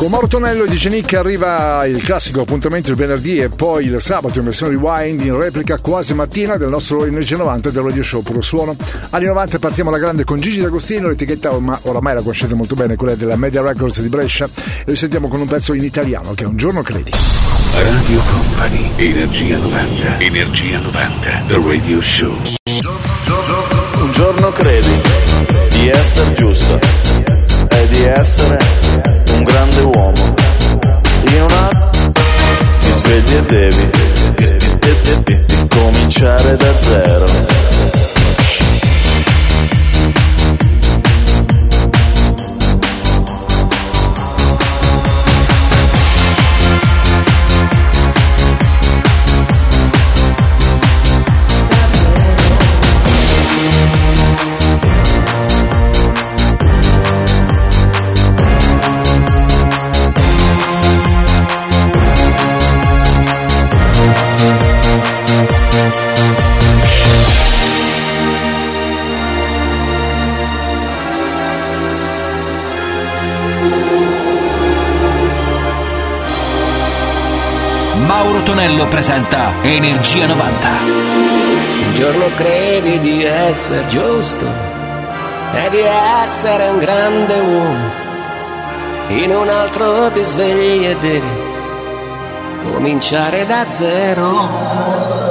Con Mauro Tonello e Dice Nick arriva il classico appuntamento il venerdì e poi il sabato in versione rewind in replica quasi mattina del nostro Energia 90 del radio show puro suono. Anni 90 partiamo alla grande con Gigi D'Agostino, l'etichetta ma oramai la conoscete molto bene, quella della Media Records di Brescia e lo sentiamo con un pezzo in italiano che è Un giorno credi. Radio Company. Energia 90. Energia 90. The Radio Show. Un giorno credi di essere giusto e di essere un grande uomo. In un attimo ti svegli e devi cominciare da zero. Mauro Tonello presenta Energia 90. Un giorno credi di essere giusto e di essere un grande uomo. In un altro ti svegli e devi cominciare da zero.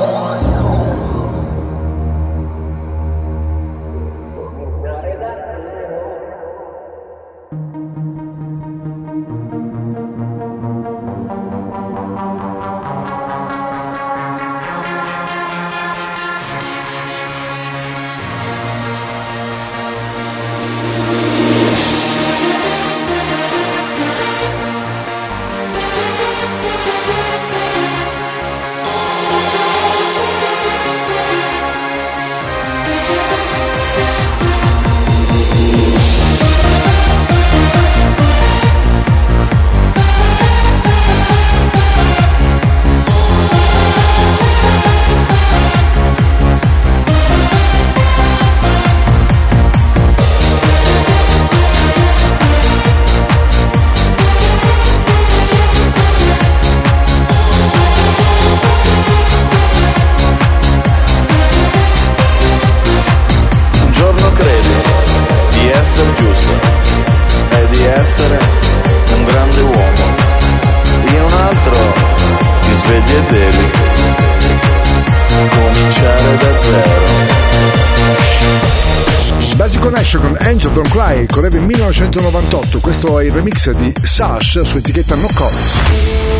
1998, questo è il remix di Sash su etichetta No Colors.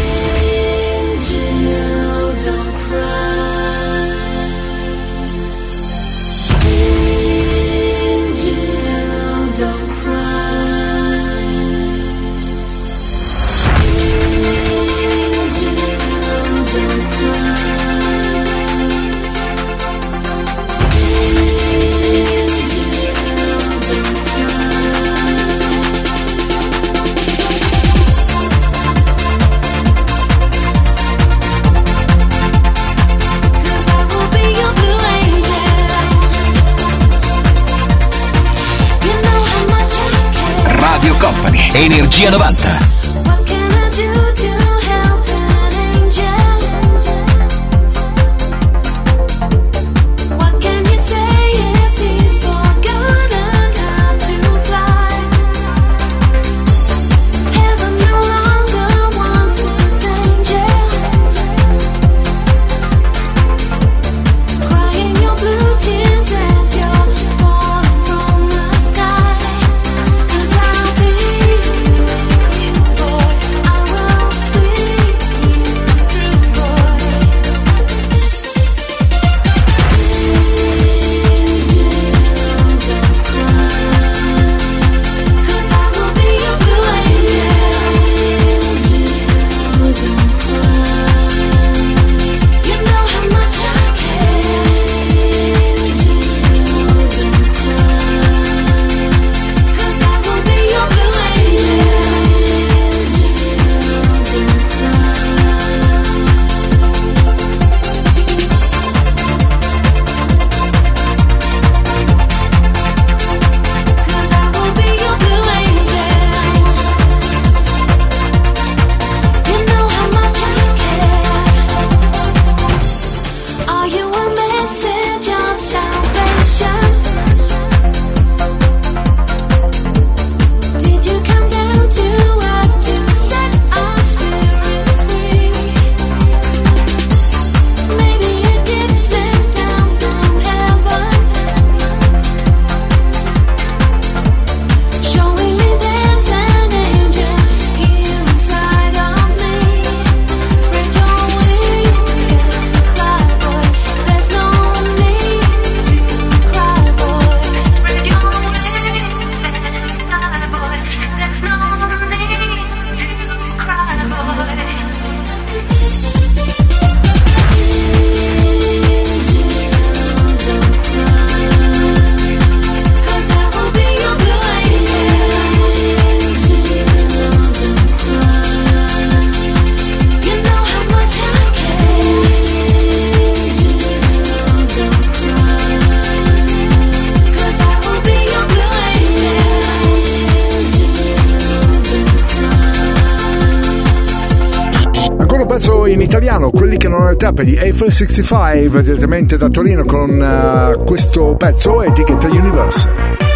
Energia 90. Pezzo in italiano, quelli che non hanno le tappe di Eiffel 65, direttamente da Torino con uh, questo pezzo etichetta Universal.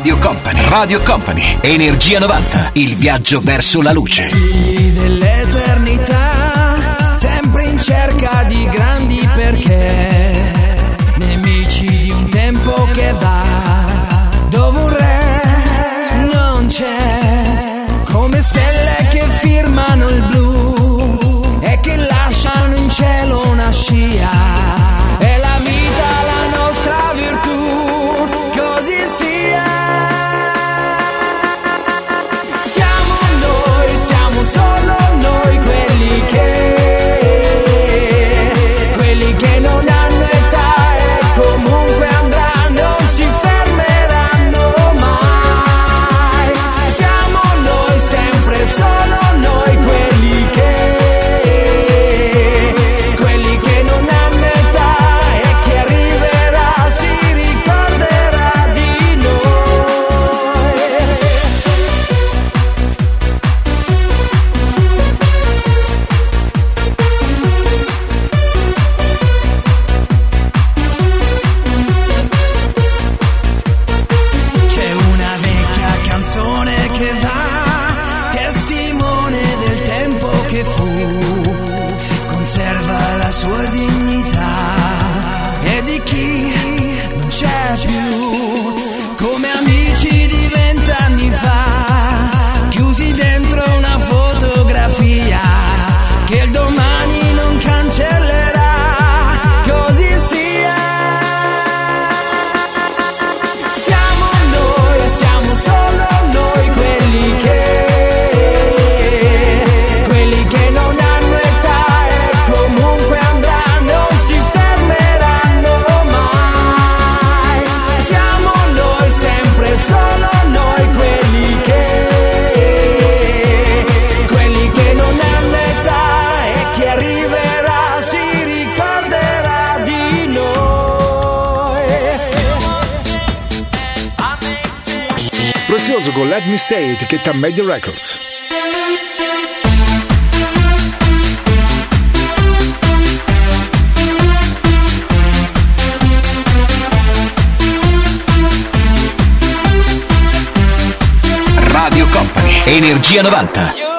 Radio Company. Radio Company. Energia 90. Il viaggio verso la luce. Figli dell'eternità, sempre in cerca di grandi perché. Nemici di un tempo che va, dove un re non c'è. Come stelle che firmano il blu e che lasciano in cielo una scia etichetta Media Records. Radio Company, Energia 90.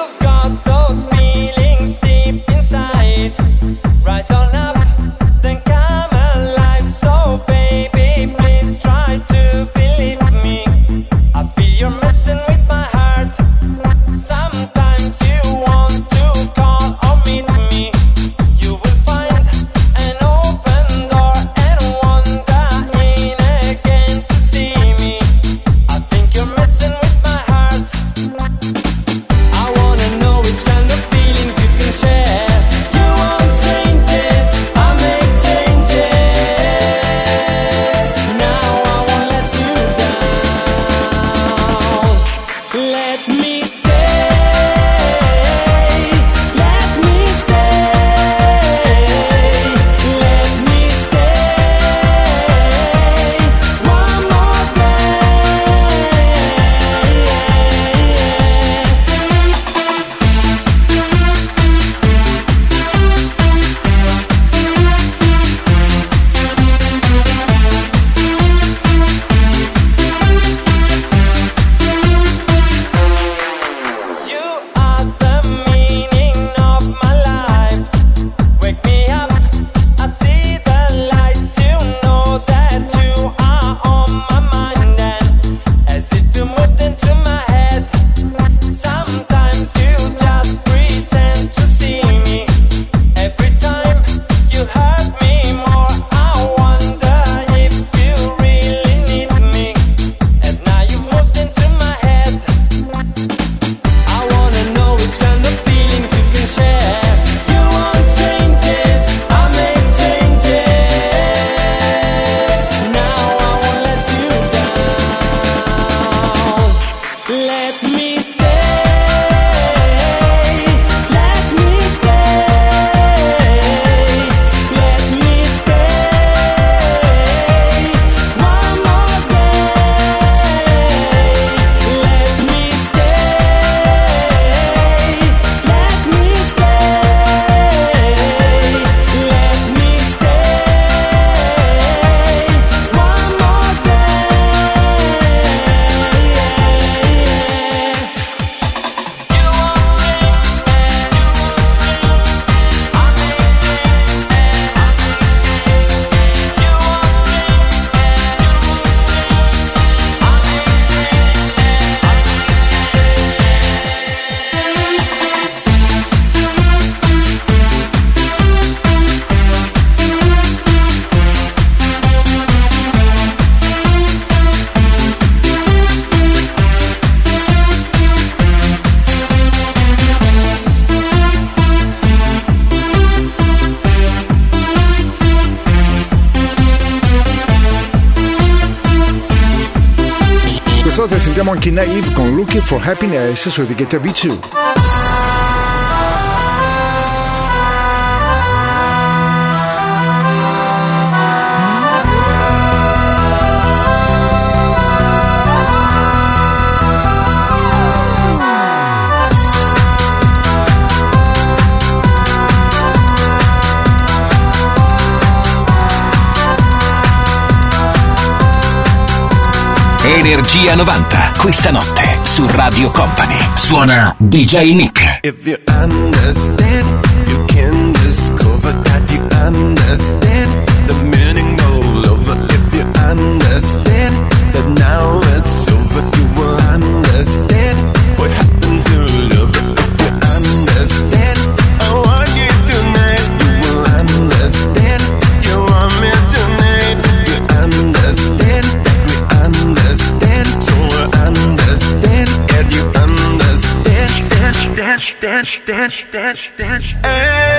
Con Looking for Happiness su etichetta V2. Energia 90, questa notte su Radio Company. Suona DJ Nick. If you understand, you can discover that you understand dance, dance, dance. Hey,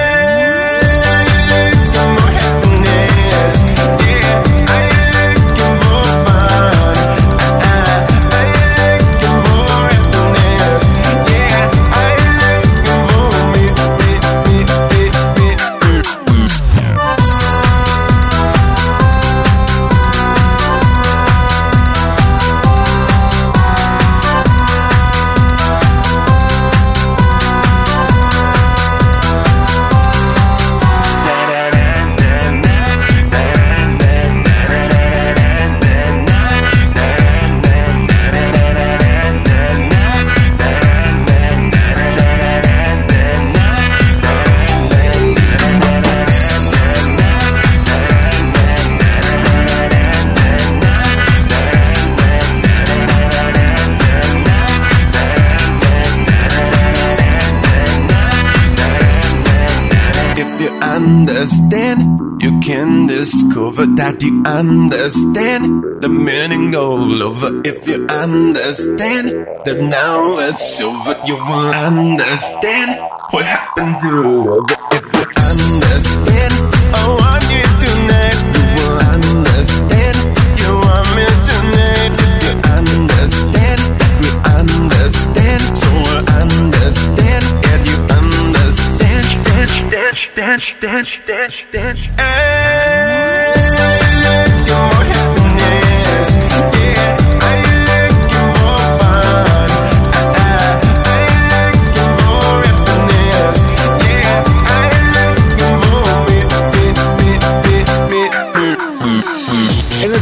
you understand the meaning of love. If you understand that now it's over, you will understand what happened to love. If you understand, I want you tonight. You will understand. You want me tonight. If you understand, we understand. So we understand, and you understand. Dance, dance, dance, dance, dance, dance. Hey,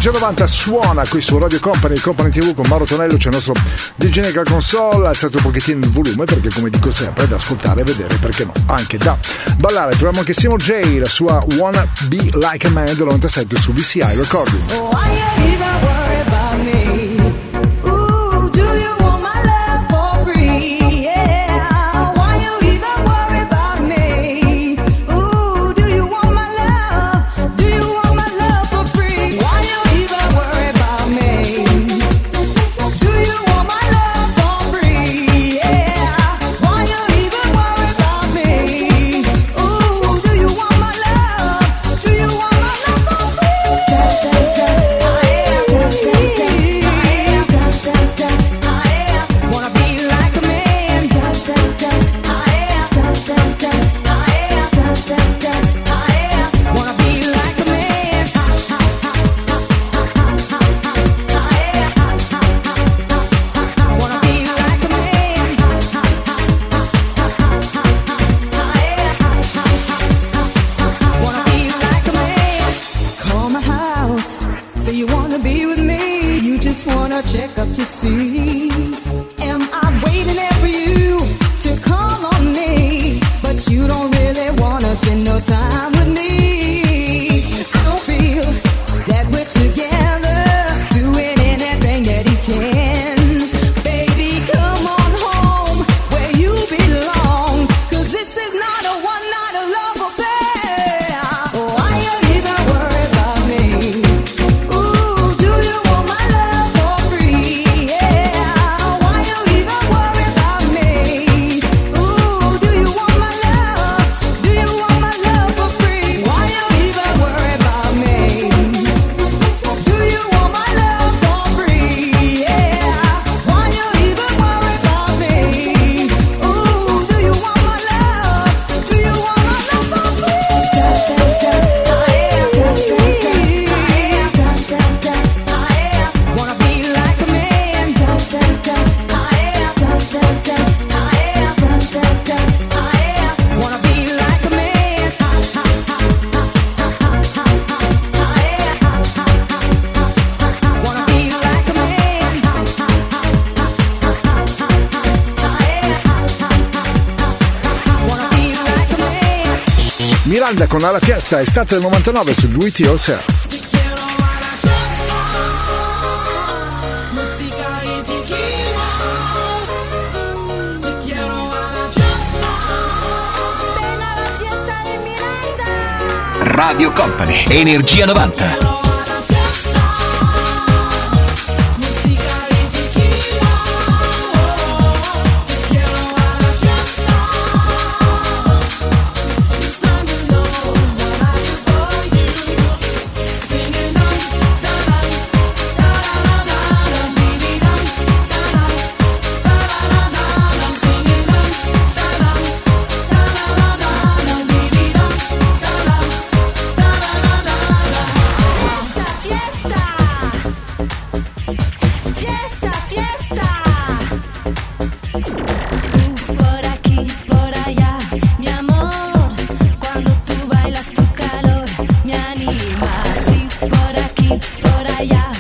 10.90 suona qui su Radio Company, Company TV con Mauro Tonello, c'è il nostro DJ Nega Console, alzate un pochettino il volume perché come dico sempre è da ascoltare e vedere, perché no, anche da ballare. Troviamo anche Simo J, la sua Wanna Be Like a Man del 97 su VCI Recording. Oh, da estate del 99 su Do It Yourself. Radio Company, Energia 90. por allá.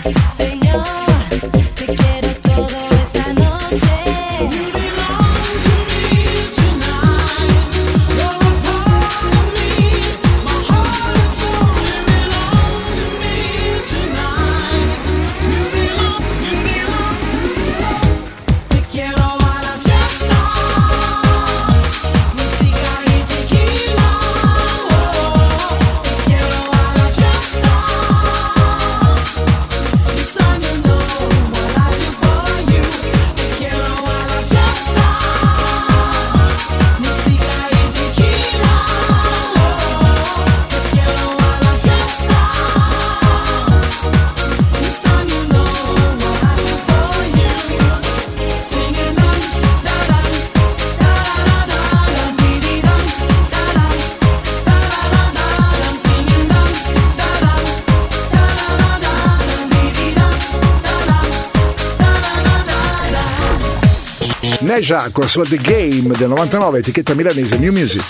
Jacques con la sua The Game del 99, etichetta milanese New Music.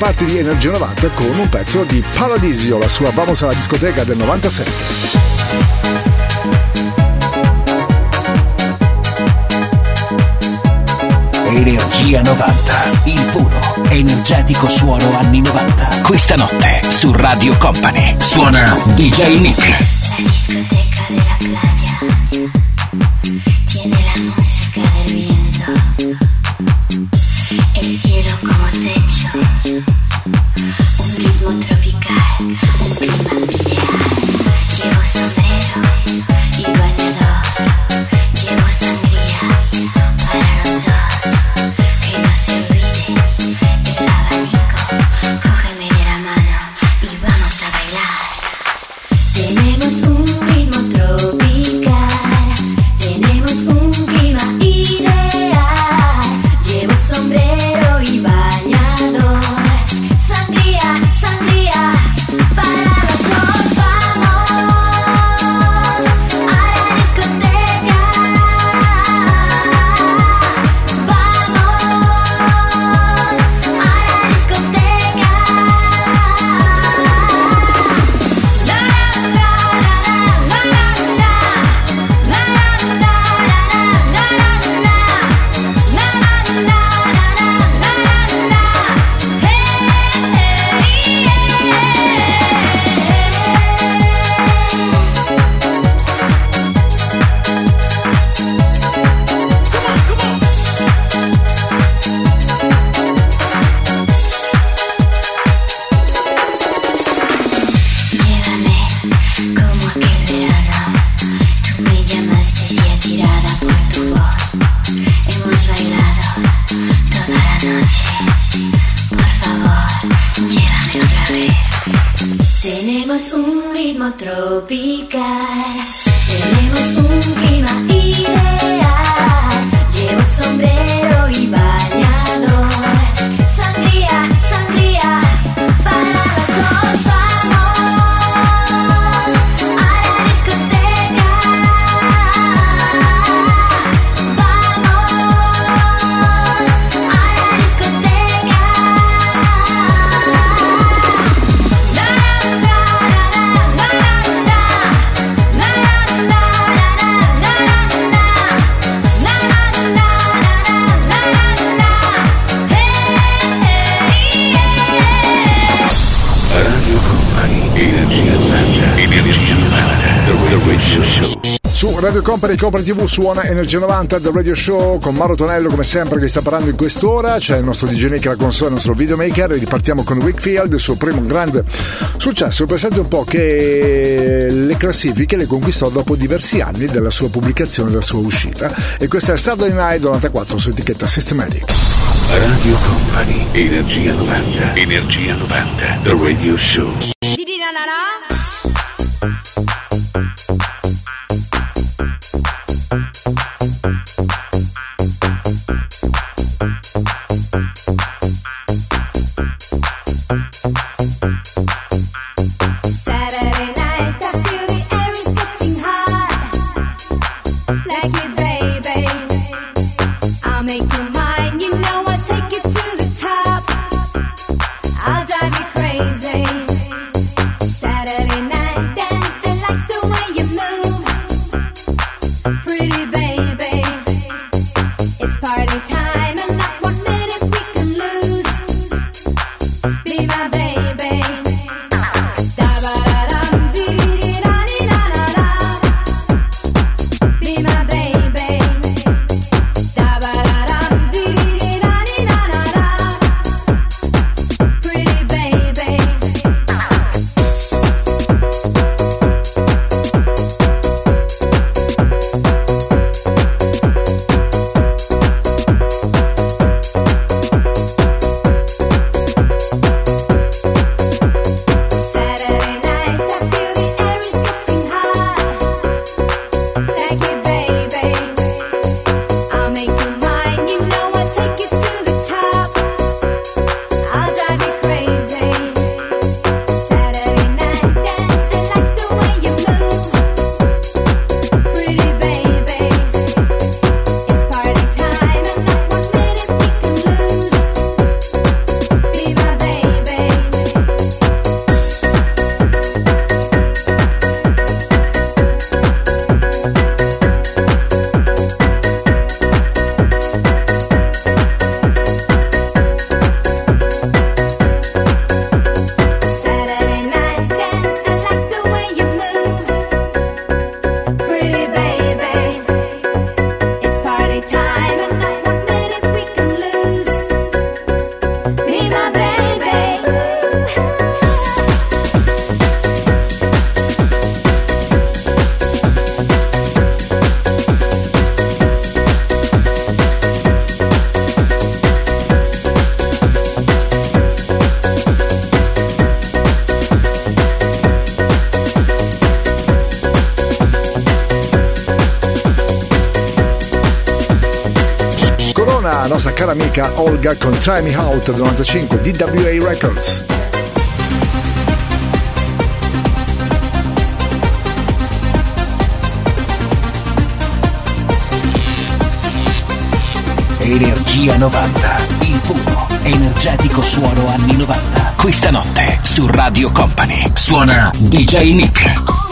parte di Energia 90 con un pezzo di Paradisio, la sua famosa discoteca del 97. Energia 90, il puro, energetico suono anni 90. Questa notte su Radio Company suona DJ Nick. Radio Show. Su Radio Company Copra TV suona Energia 90 The Radio Show con Mauro Tonello come sempre che sta parlando in quest'ora. C'è il nostro DJ Nick la console, il nostro videomaker e ripartiamo con Wickfield, il suo primo grande successo. Presente un po' che le classifiche le conquistò dopo diversi anni dalla sua pubblicazione e dalla sua uscita. E questa è Saturday Night 94 su etichetta Systematic. Radio Company Energia 90 Energia 90 The Radio Show. Bianca Olga con Try Me Out 95 DWA Records. Energia 90, il puro, energetico suono anni 90. Questa notte su Radio Company suona DJ Nick.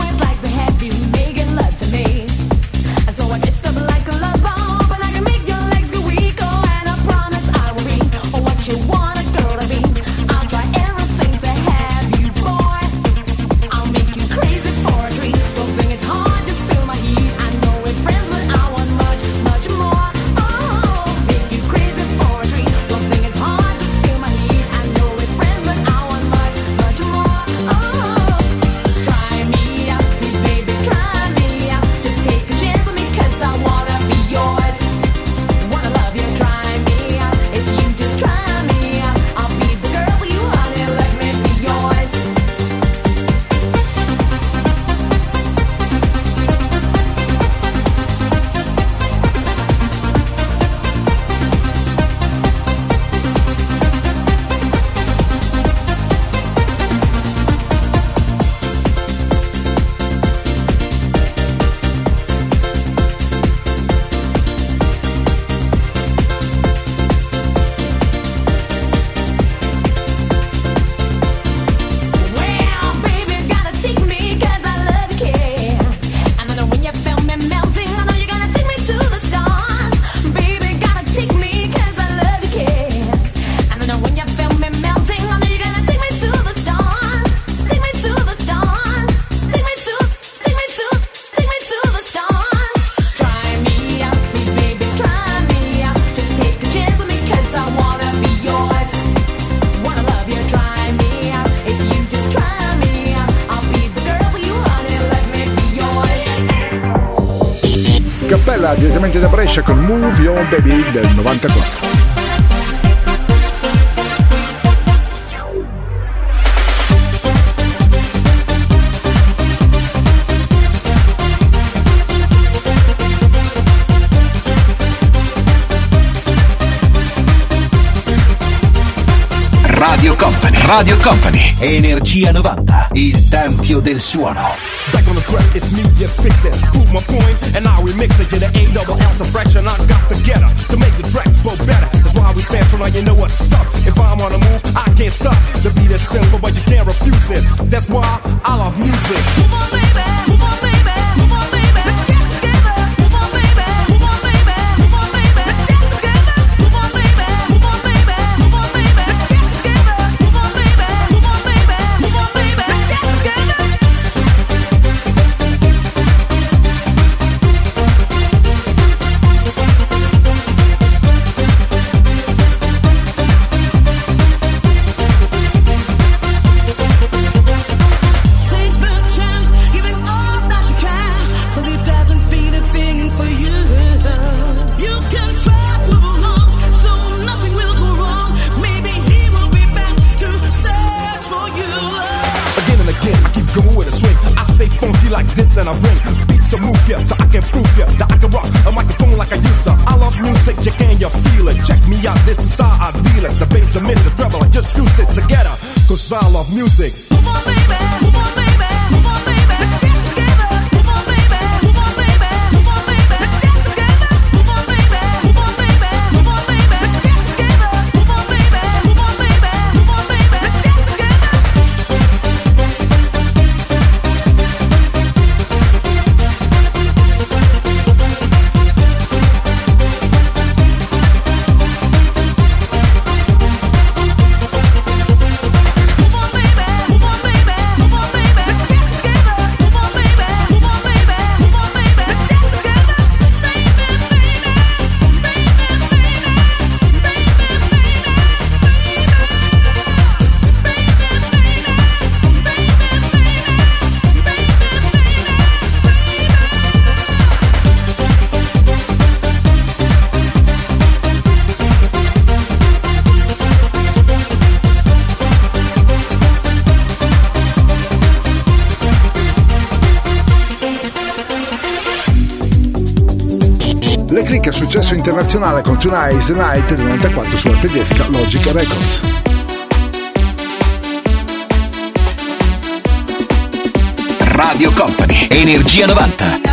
traccia con Move Your Baby del 94. Radio Company, Radio Company, Energia 90, il tempio del suono. It's me you fix it. Prove my point, and I remix it. You're the A double ounce the fraction I got together to make the track flow better. That's why we central, now you know what's up. If I'm on the move, I can't stop. The beat is simple, but you can't refuse it. That's why I love music. Come on, baby. internazionale con Tonight's the Night del 94 sulla tedesca Logic Records. Radio Company, Energia 90.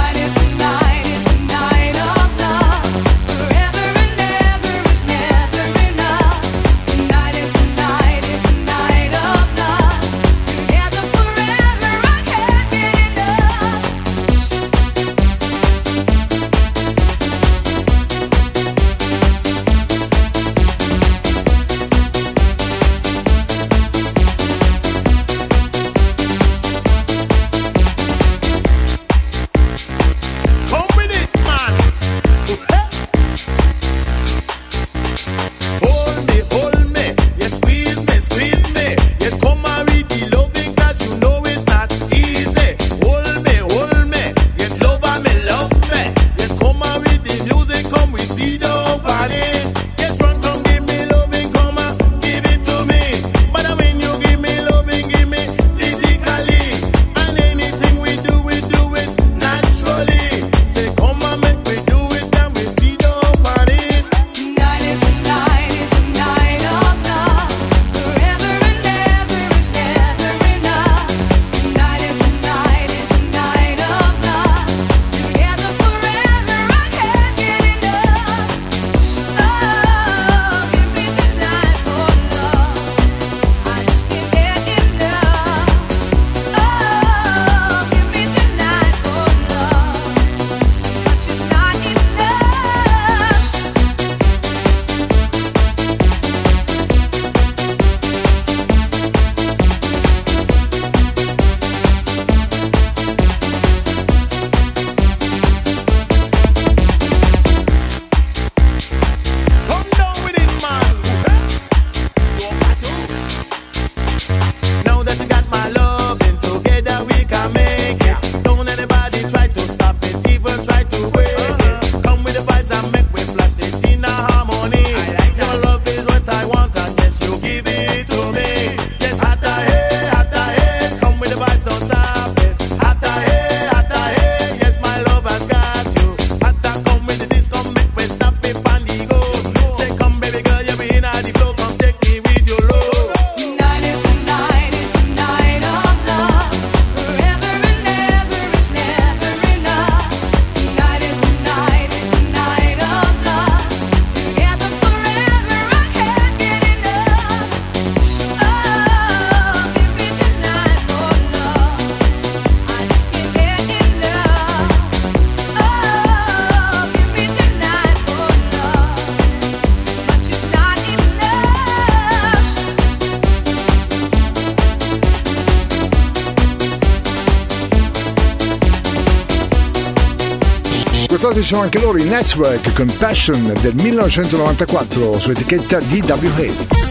arrivati sono anche loro i Network con Passion del 1994 su etichetta DWA.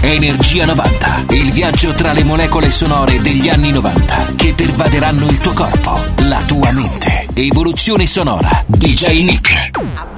Energia 90, il viaggio tra le molecole sonore degli anni 90 che pervaderanno il tuo corpo, la tua mente. Evoluzione sonora. DJ Nick.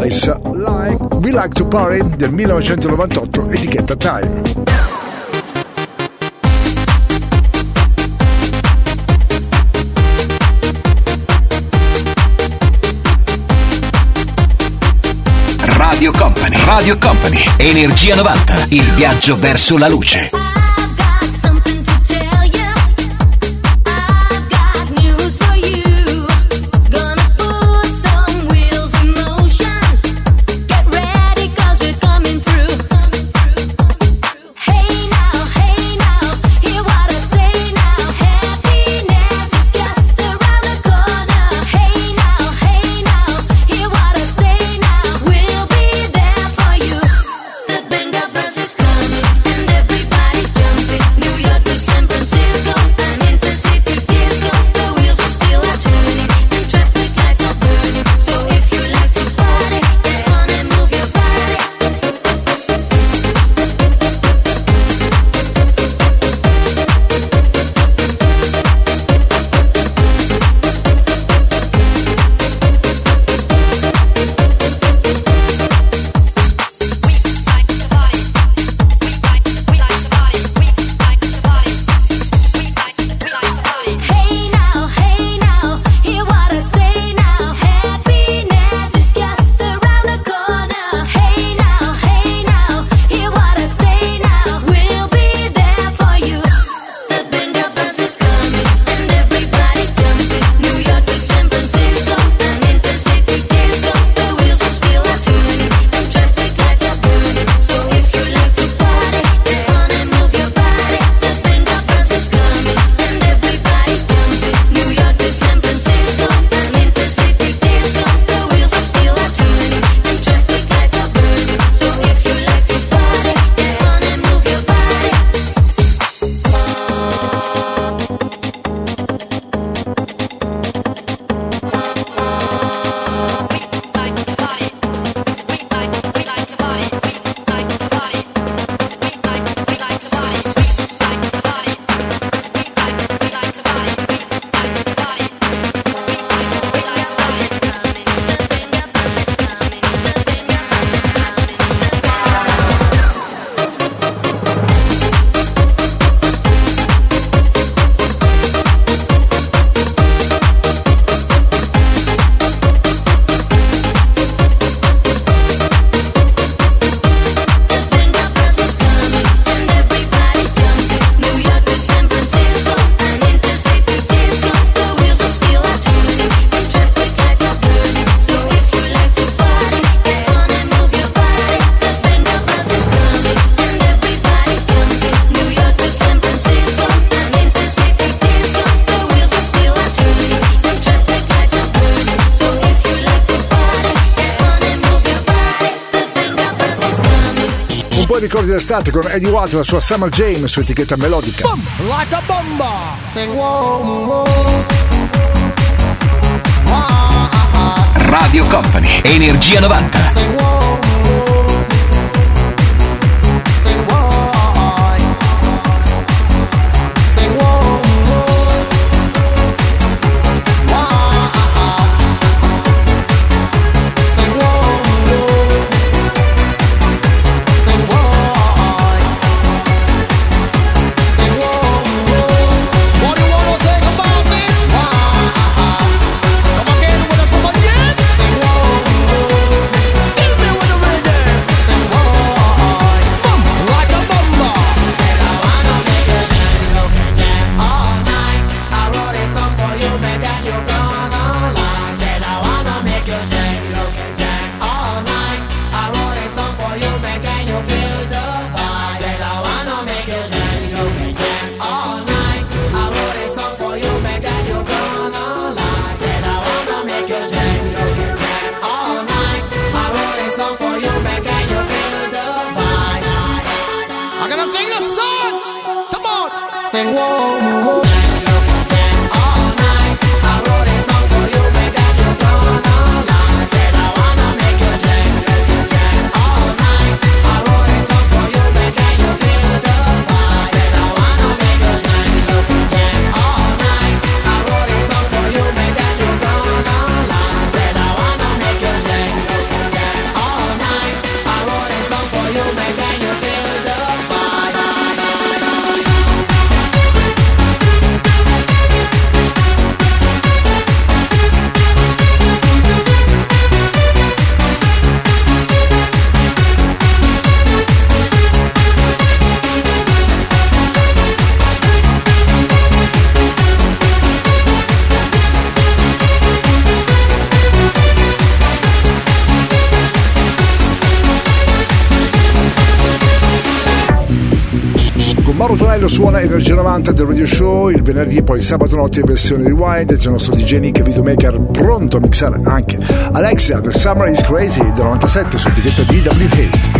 Boys, Like We Like to Party del 1998, etichetta Time. Radio Company, Radio Company, Energia 90, il viaggio verso la luce. ricordi d'estate con Eddie Watt e la sua Summer Jam su etichetta melodica. Boom, like a bomba! Seguo. Ah, ah, ah. Radio Company, Energia 90. radio show il venerdì, poi il sabato notte in versione di Wide C'è il nostro DJ Nick videomaker pronto a mixare anche Alexia The Summer is Crazy del 97 su etichetta DWK.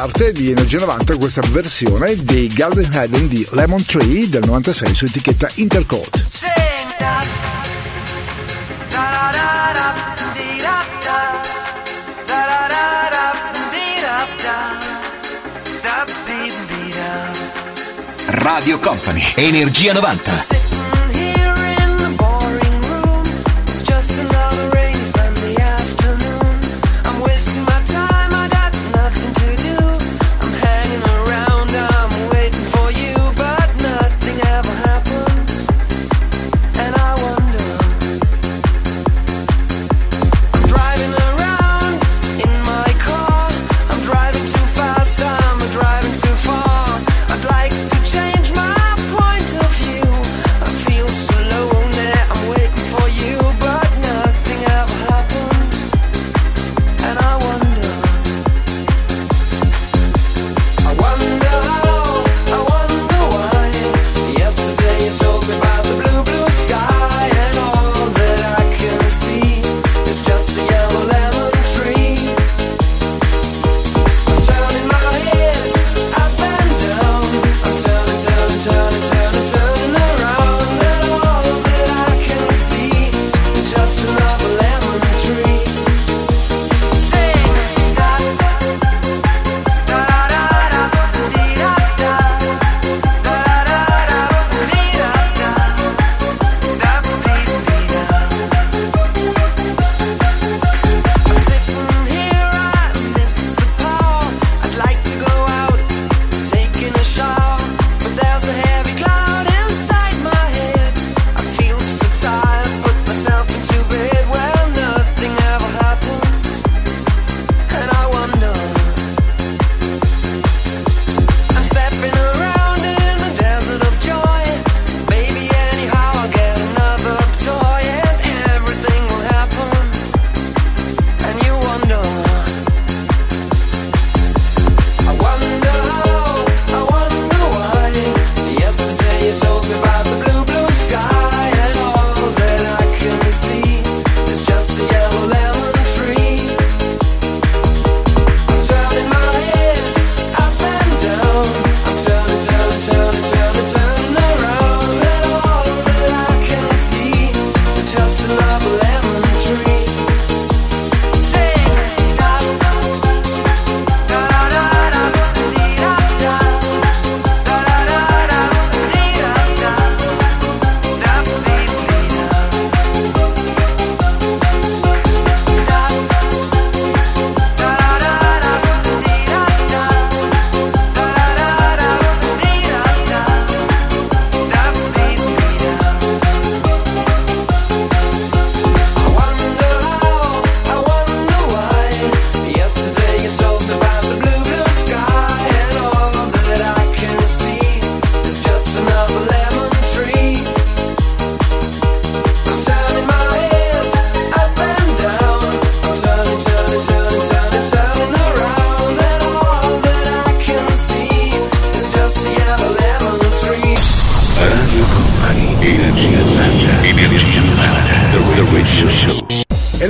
parte di Energia 90 questa versione dei Garden Head di Lemon Tree del 96 su etichetta Intercoat. Radio Company, Energia 90.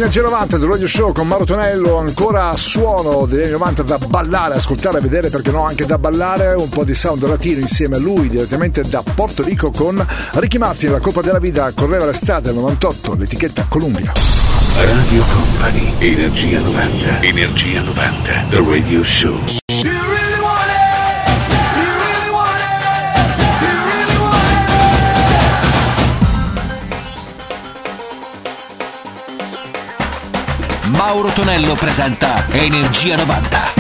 Energia 90 del Radio Show con Mauro Tonello, ancora a suono degli anni 90 da ballare, ascoltare, vedere, perché no, anche da ballare, un po' di sound latino insieme a lui direttamente da Porto Rico con Ricky Martin, la Coppa della Vida, correva l'estate del 98, l'etichetta Columbia. Radio Company, Energia 90, Energia 90, The Radio Show. Mauro Tonello presenta Energia 90.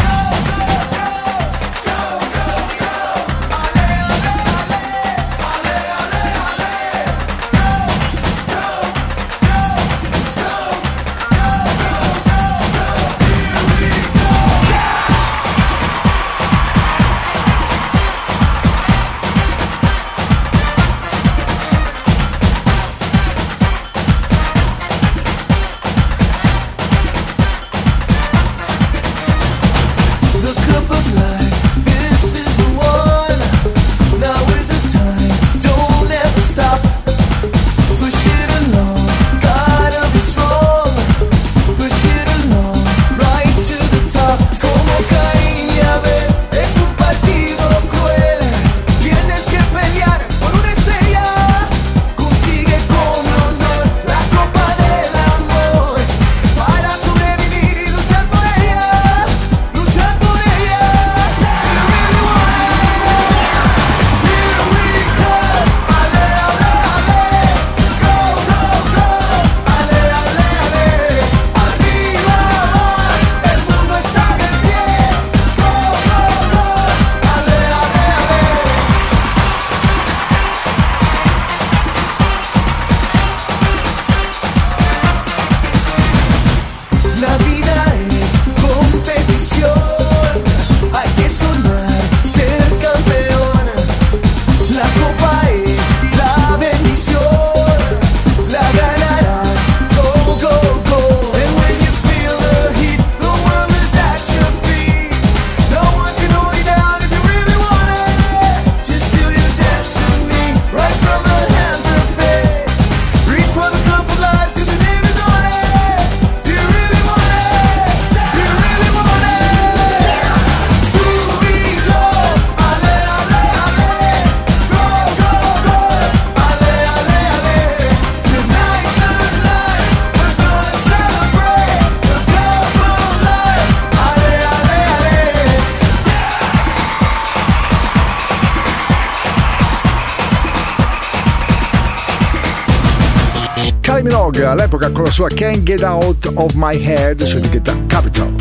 sua Can't Get Out of My Head su etichetta Capital.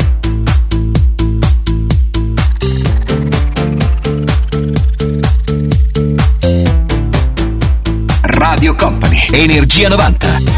Radio Company, Energia 90.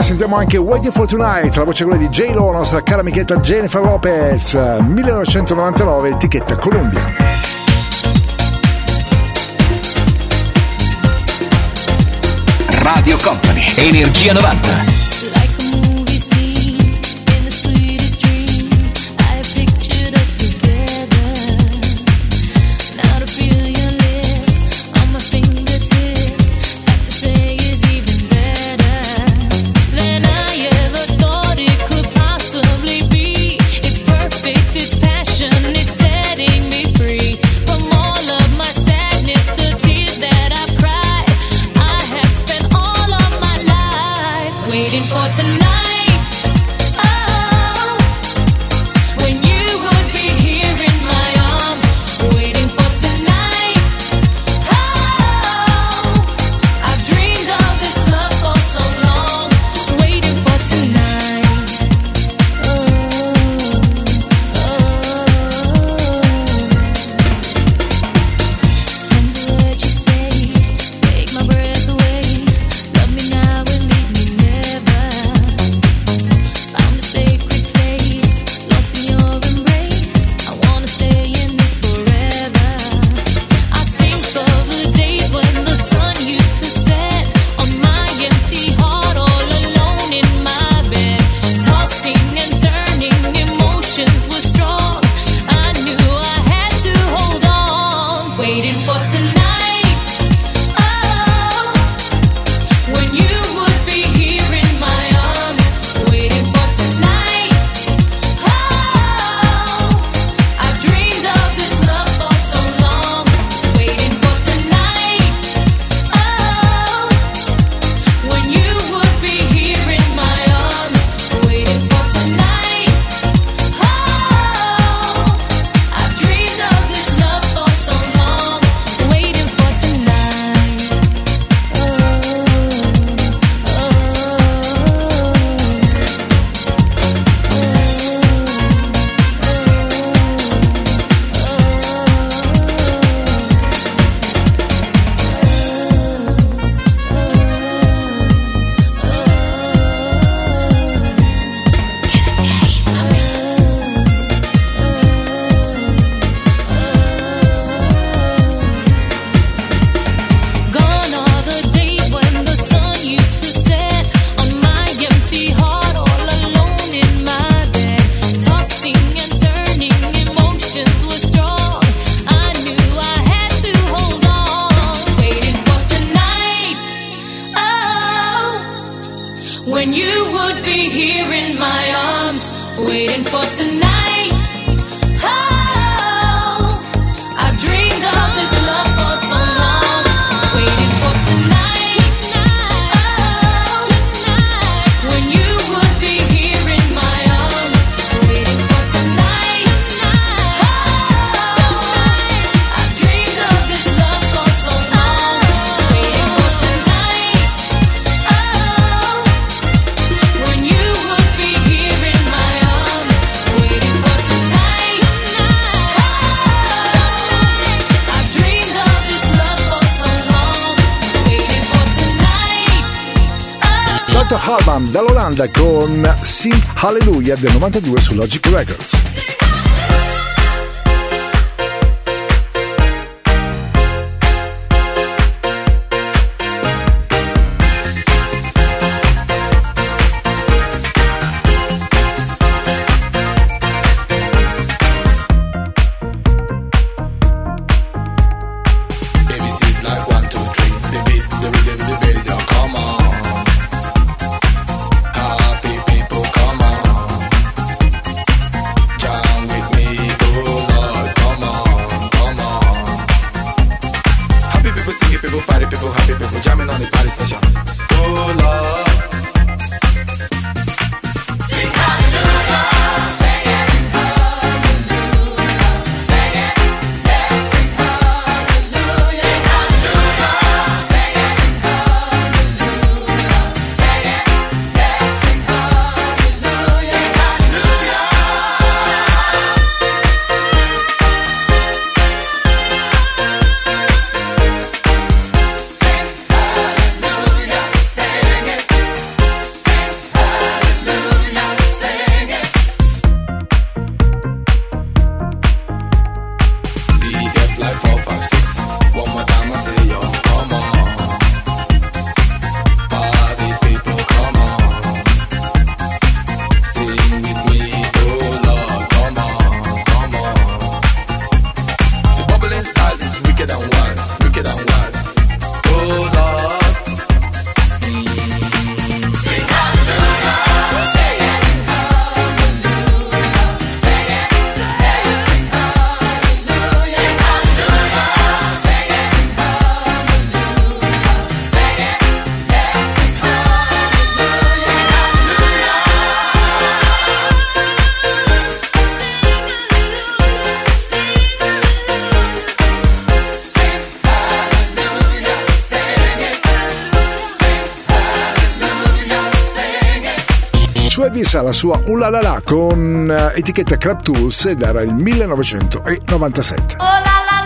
serata sentiamo anche Waiting for Tonight, la voce quella di J-Lo, la nostra cara amichetta Jennifer Lopez, 1999, etichetta Columbia. Radio Company, Energia 90. when you would be here in my arms, waiting for tonight. dall'Olanda con Sì Hallelujah del 92 su Logic Records. la sua Ulalala con eh, etichetta Club Tools ed era il 1997. Oh la la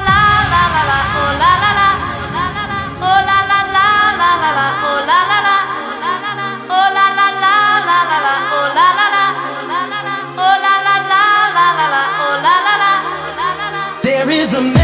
There is a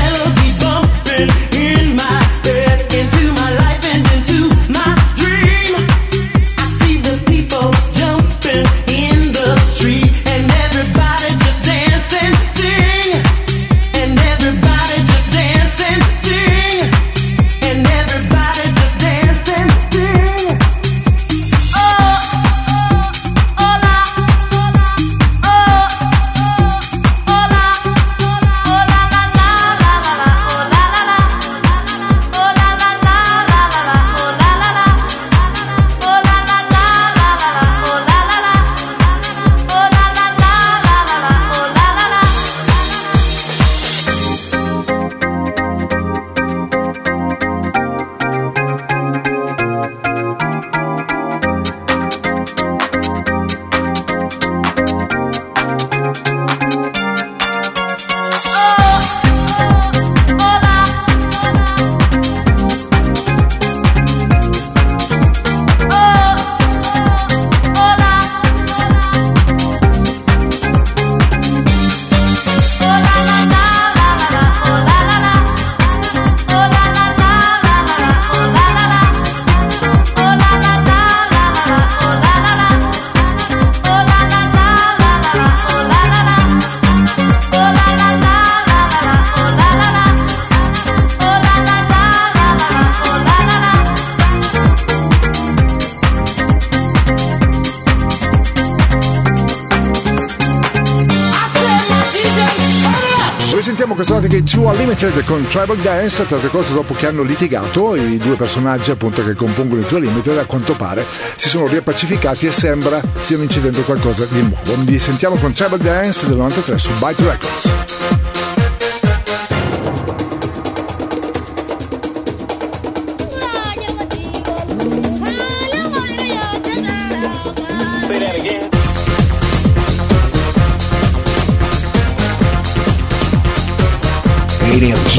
United con Tribal Dance, tra le cose dopo che hanno litigato, i due personaggi appunto che compongono il Tour Limited a quanto pare si sono riappacificati e sembra stiano incidendo qualcosa di nuovo. Li sentiamo con Tribal Dance del 93 su Byte Records.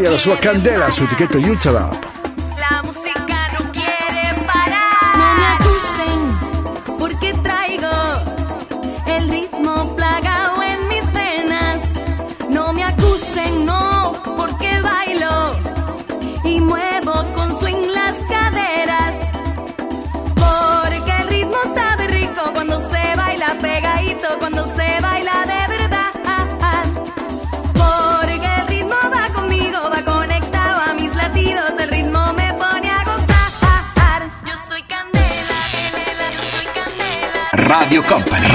Maria la sua candela su etichetta Youth Lab.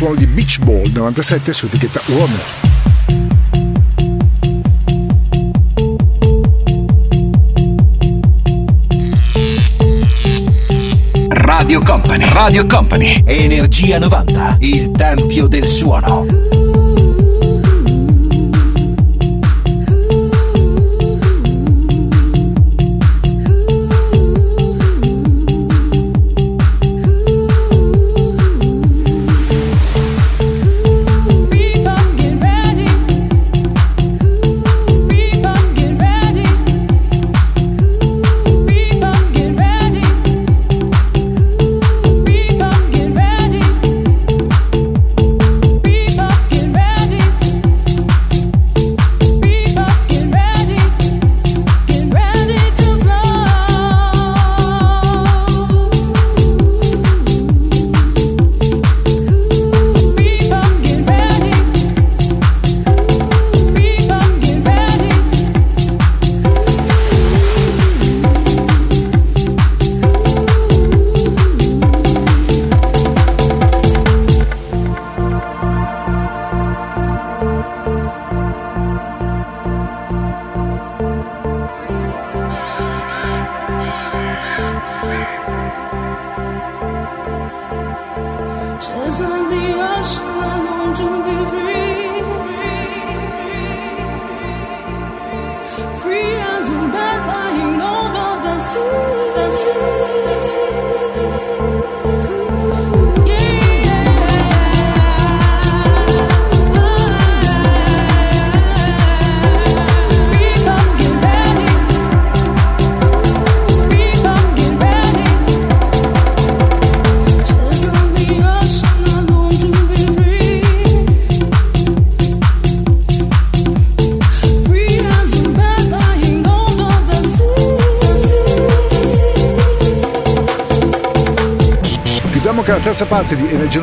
suono di Beach Ball 97 su etichetta Warner. Radio Company, Radio Company, Energia 90, il tempio del suono.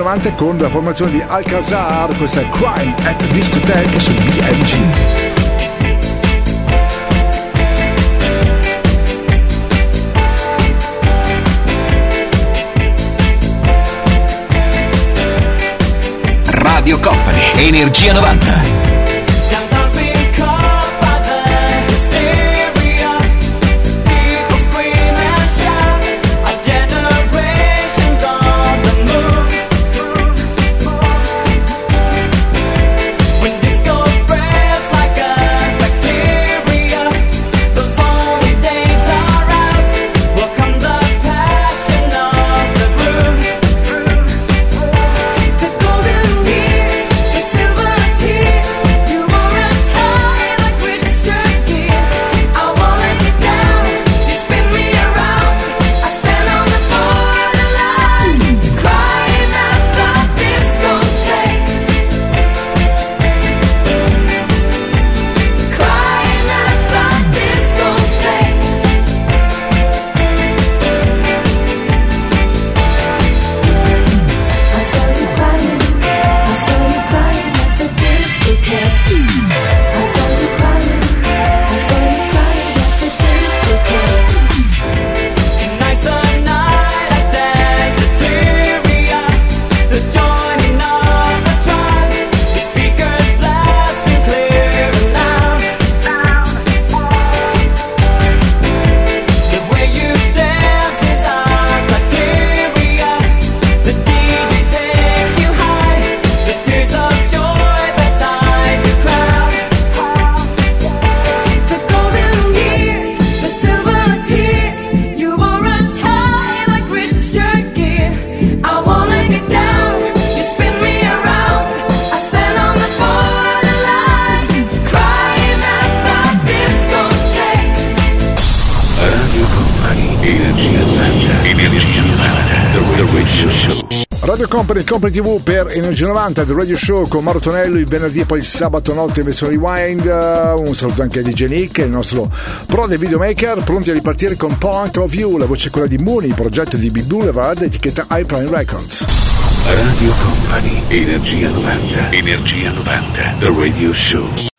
avanti con la formazione di Alcazar, questa è Crime at Discotheque su BMG. Radio Company, Energia 90. Company, Company TV per Energia 90 The Radio Show con Maro Tonello il venerdì e poi il sabato notte in versione rewind. Uh, un saluto anche a DJ Nick, il nostro pro del videomaker, pronti a ripartire con Point of View, la voce quella di Mooney, progetto di B Boulevard, etichetta iPrime Records. Radio Company, Energia 90, Energia 90, The Radio Show.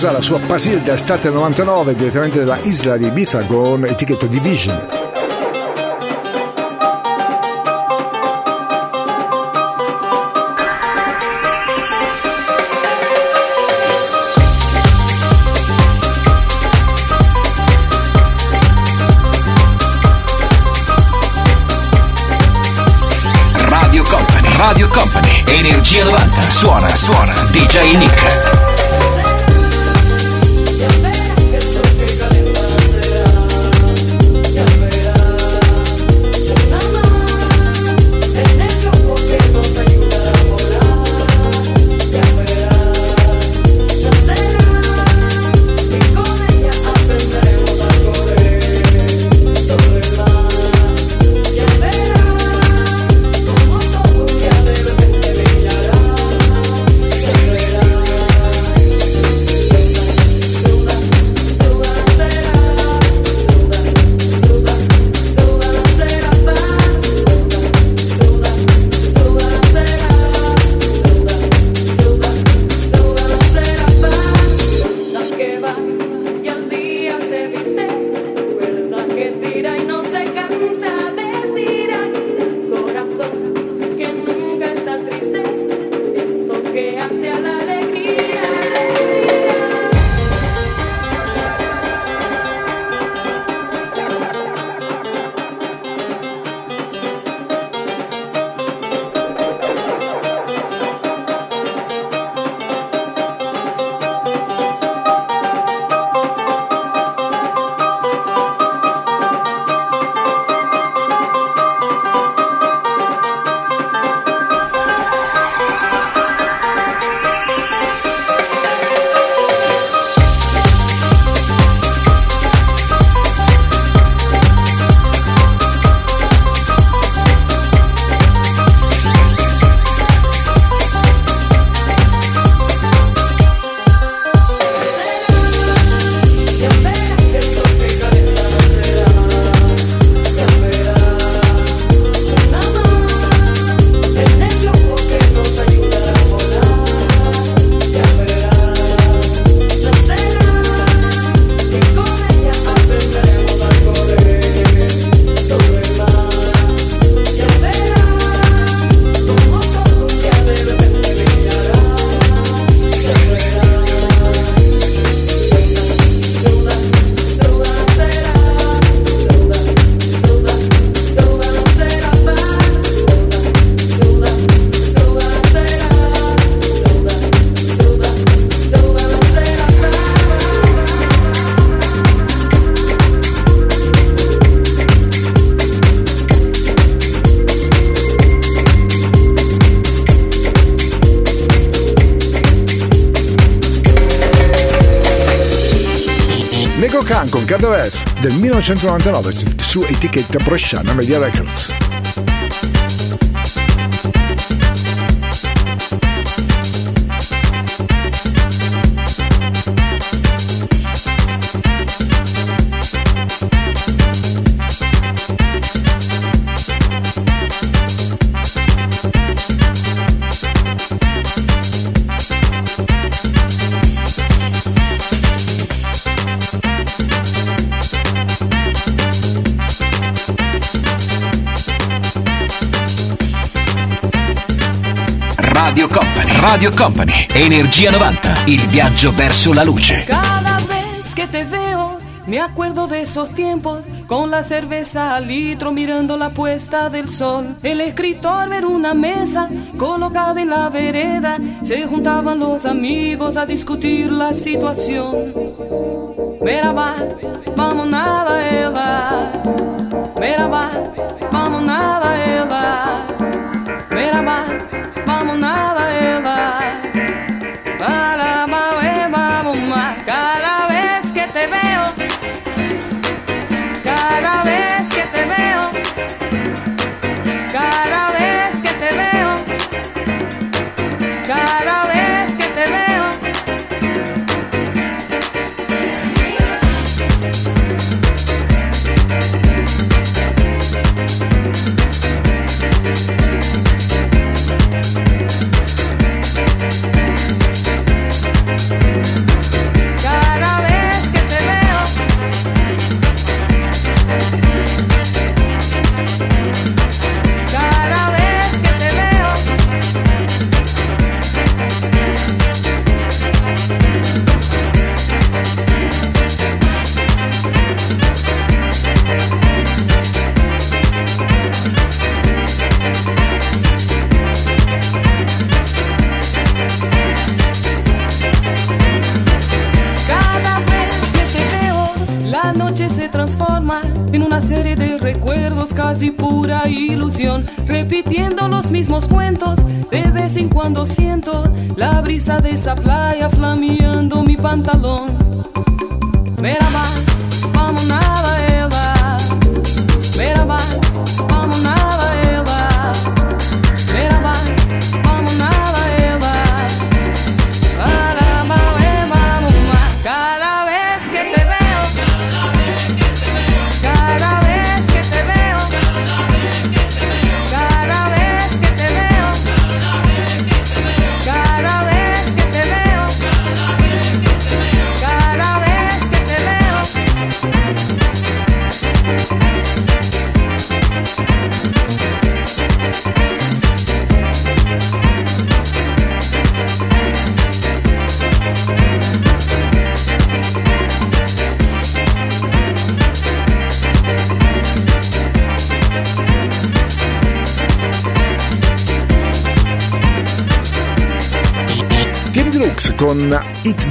Medusa, la sua Pasilda estate 99 direttamente dalla isla di Ibiza con etichetta Division. Radio Company, Energia 90, suona, suona, DJ Nick. Cadaver del 1999 su etichetta Bresciana Media Records. Radio Company, Energia 90, il viaggio verso la luce. Cada vez que te veo, me acuerdo de esos tiempos, con la cerveza al litro mirando la puesta del sol. El escritor ver una mesa colocada en la vereda, se juntaban los amigos a discutir la situación. Merhaba, vamos nada ela. Merhaba, brisa dessa playa.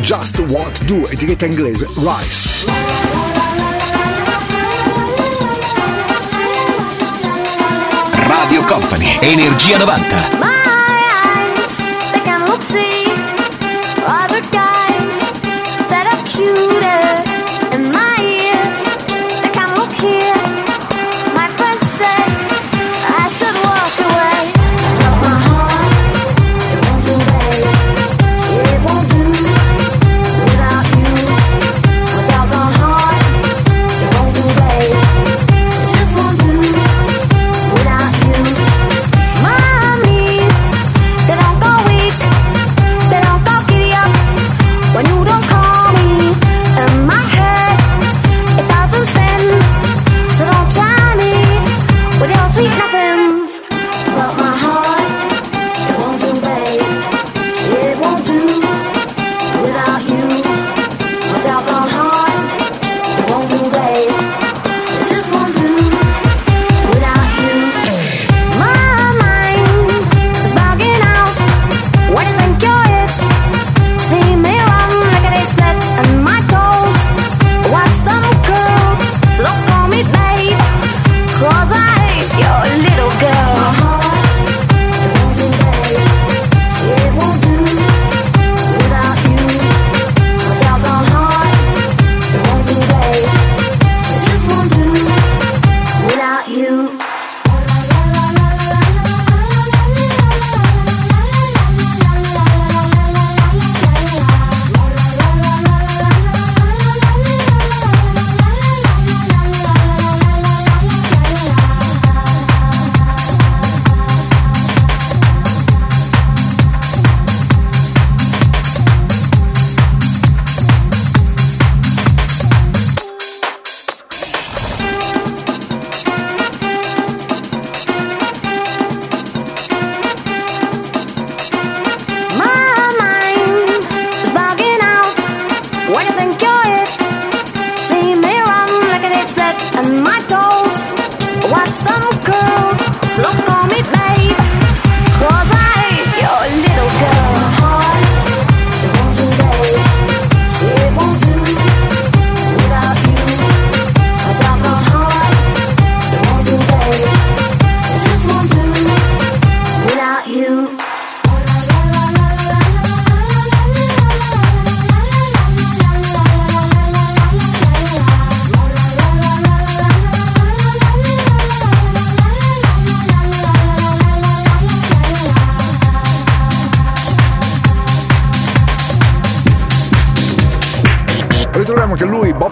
Just What Do, etichetta inglese Rice. Radio Company, Energia 90.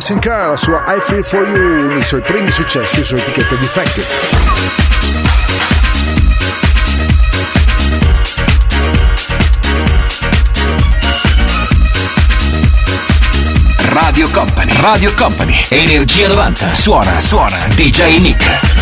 Martin la sua I Feel For You, i suoi primi successi su etichetta Defected. Radio Company, Radio Company, Energia 90, suona, suona, DJ Nick.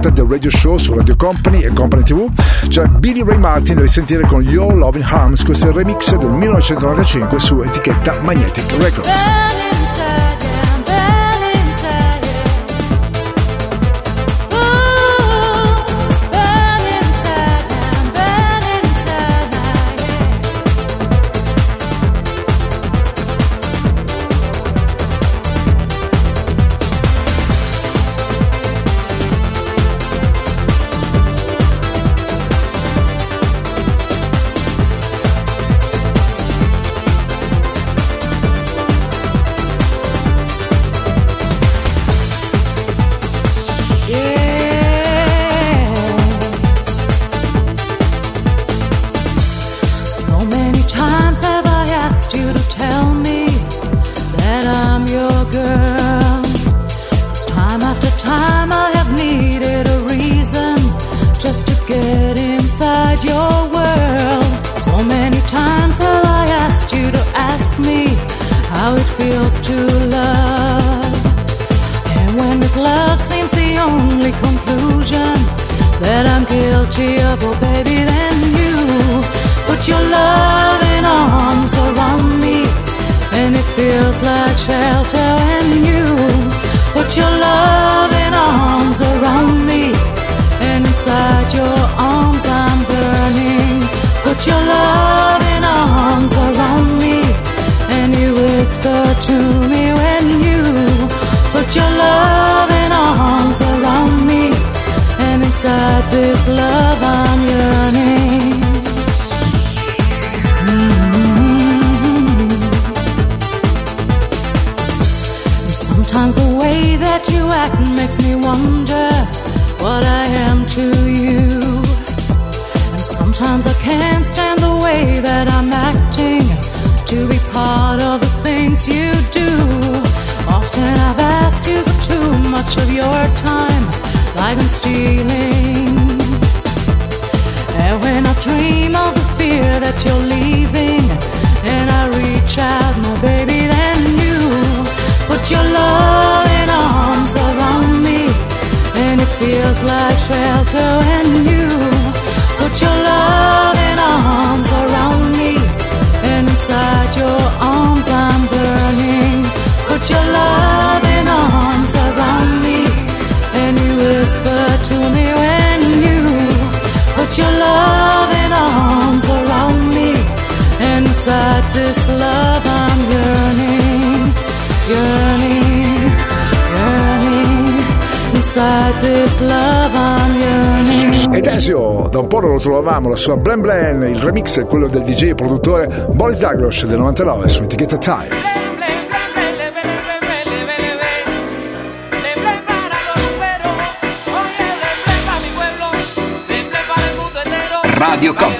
cantante del radio show su Radio Company e Company TV, c'è Billy Ray Martin da risentire con Your Loving Arms, questo è il remix del 1995 su etichetta Magnetic Records. Ed Ezio, da un po' non lo trovavamo, la sua Blen Blen, il remix è quello del DJ e produttore Boris Douglas del 99 su etichetta Time. Radio Company.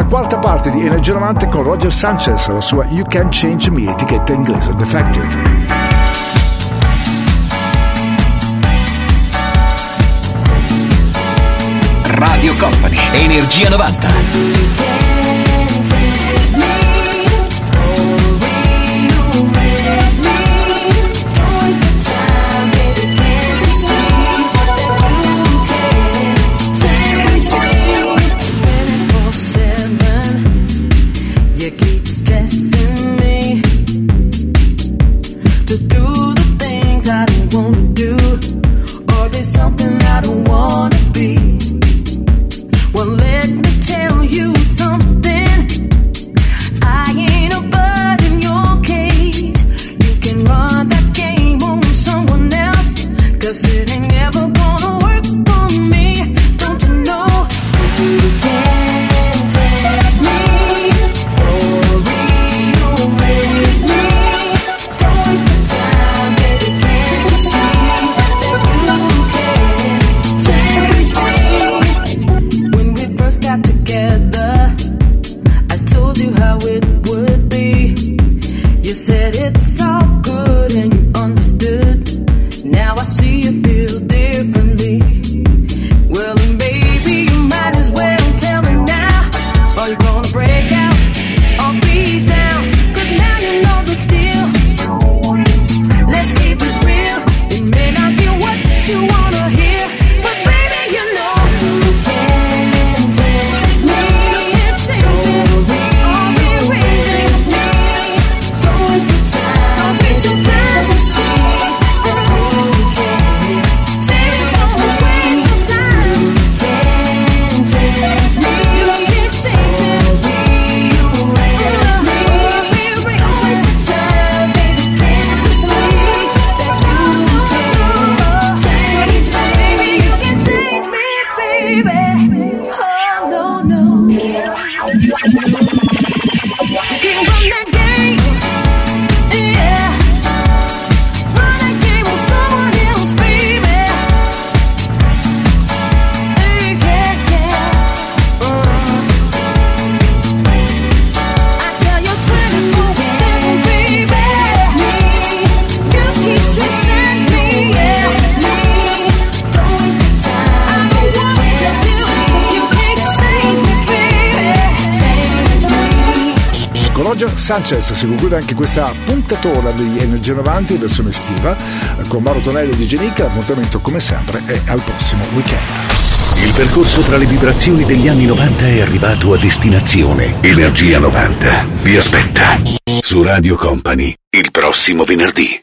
la quarta parte di Energia 90 con Roger Sanchez la sua You Can Change Me etichetta inglese Defected. Radio Company, Energia 90. Sanchez si conclude anche questa puntatona di Energia 90 in versione estiva eh, con Mauro Tonello di Genica. L'appuntamento come sempre è al prossimo weekend. Il percorso tra le vibrazioni degli anni 90 è arrivato a destinazione. Energia 90 vi aspetta su Radio Company il prossimo venerdì.